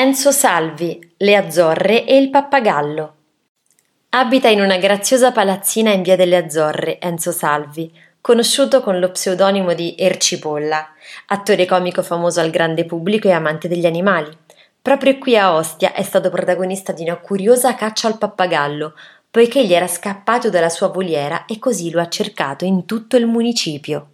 Enzo Salvi, Le Azzorre e il Pappagallo. Abita in una graziosa palazzina in via delle Azzorre, Enzo Salvi, conosciuto con lo pseudonimo di Ercipolla, attore comico famoso al grande pubblico e amante degli animali. Proprio qui a Ostia è stato protagonista di una curiosa caccia al pappagallo, poiché gli era scappato dalla sua voliera e così lo ha cercato in tutto il municipio.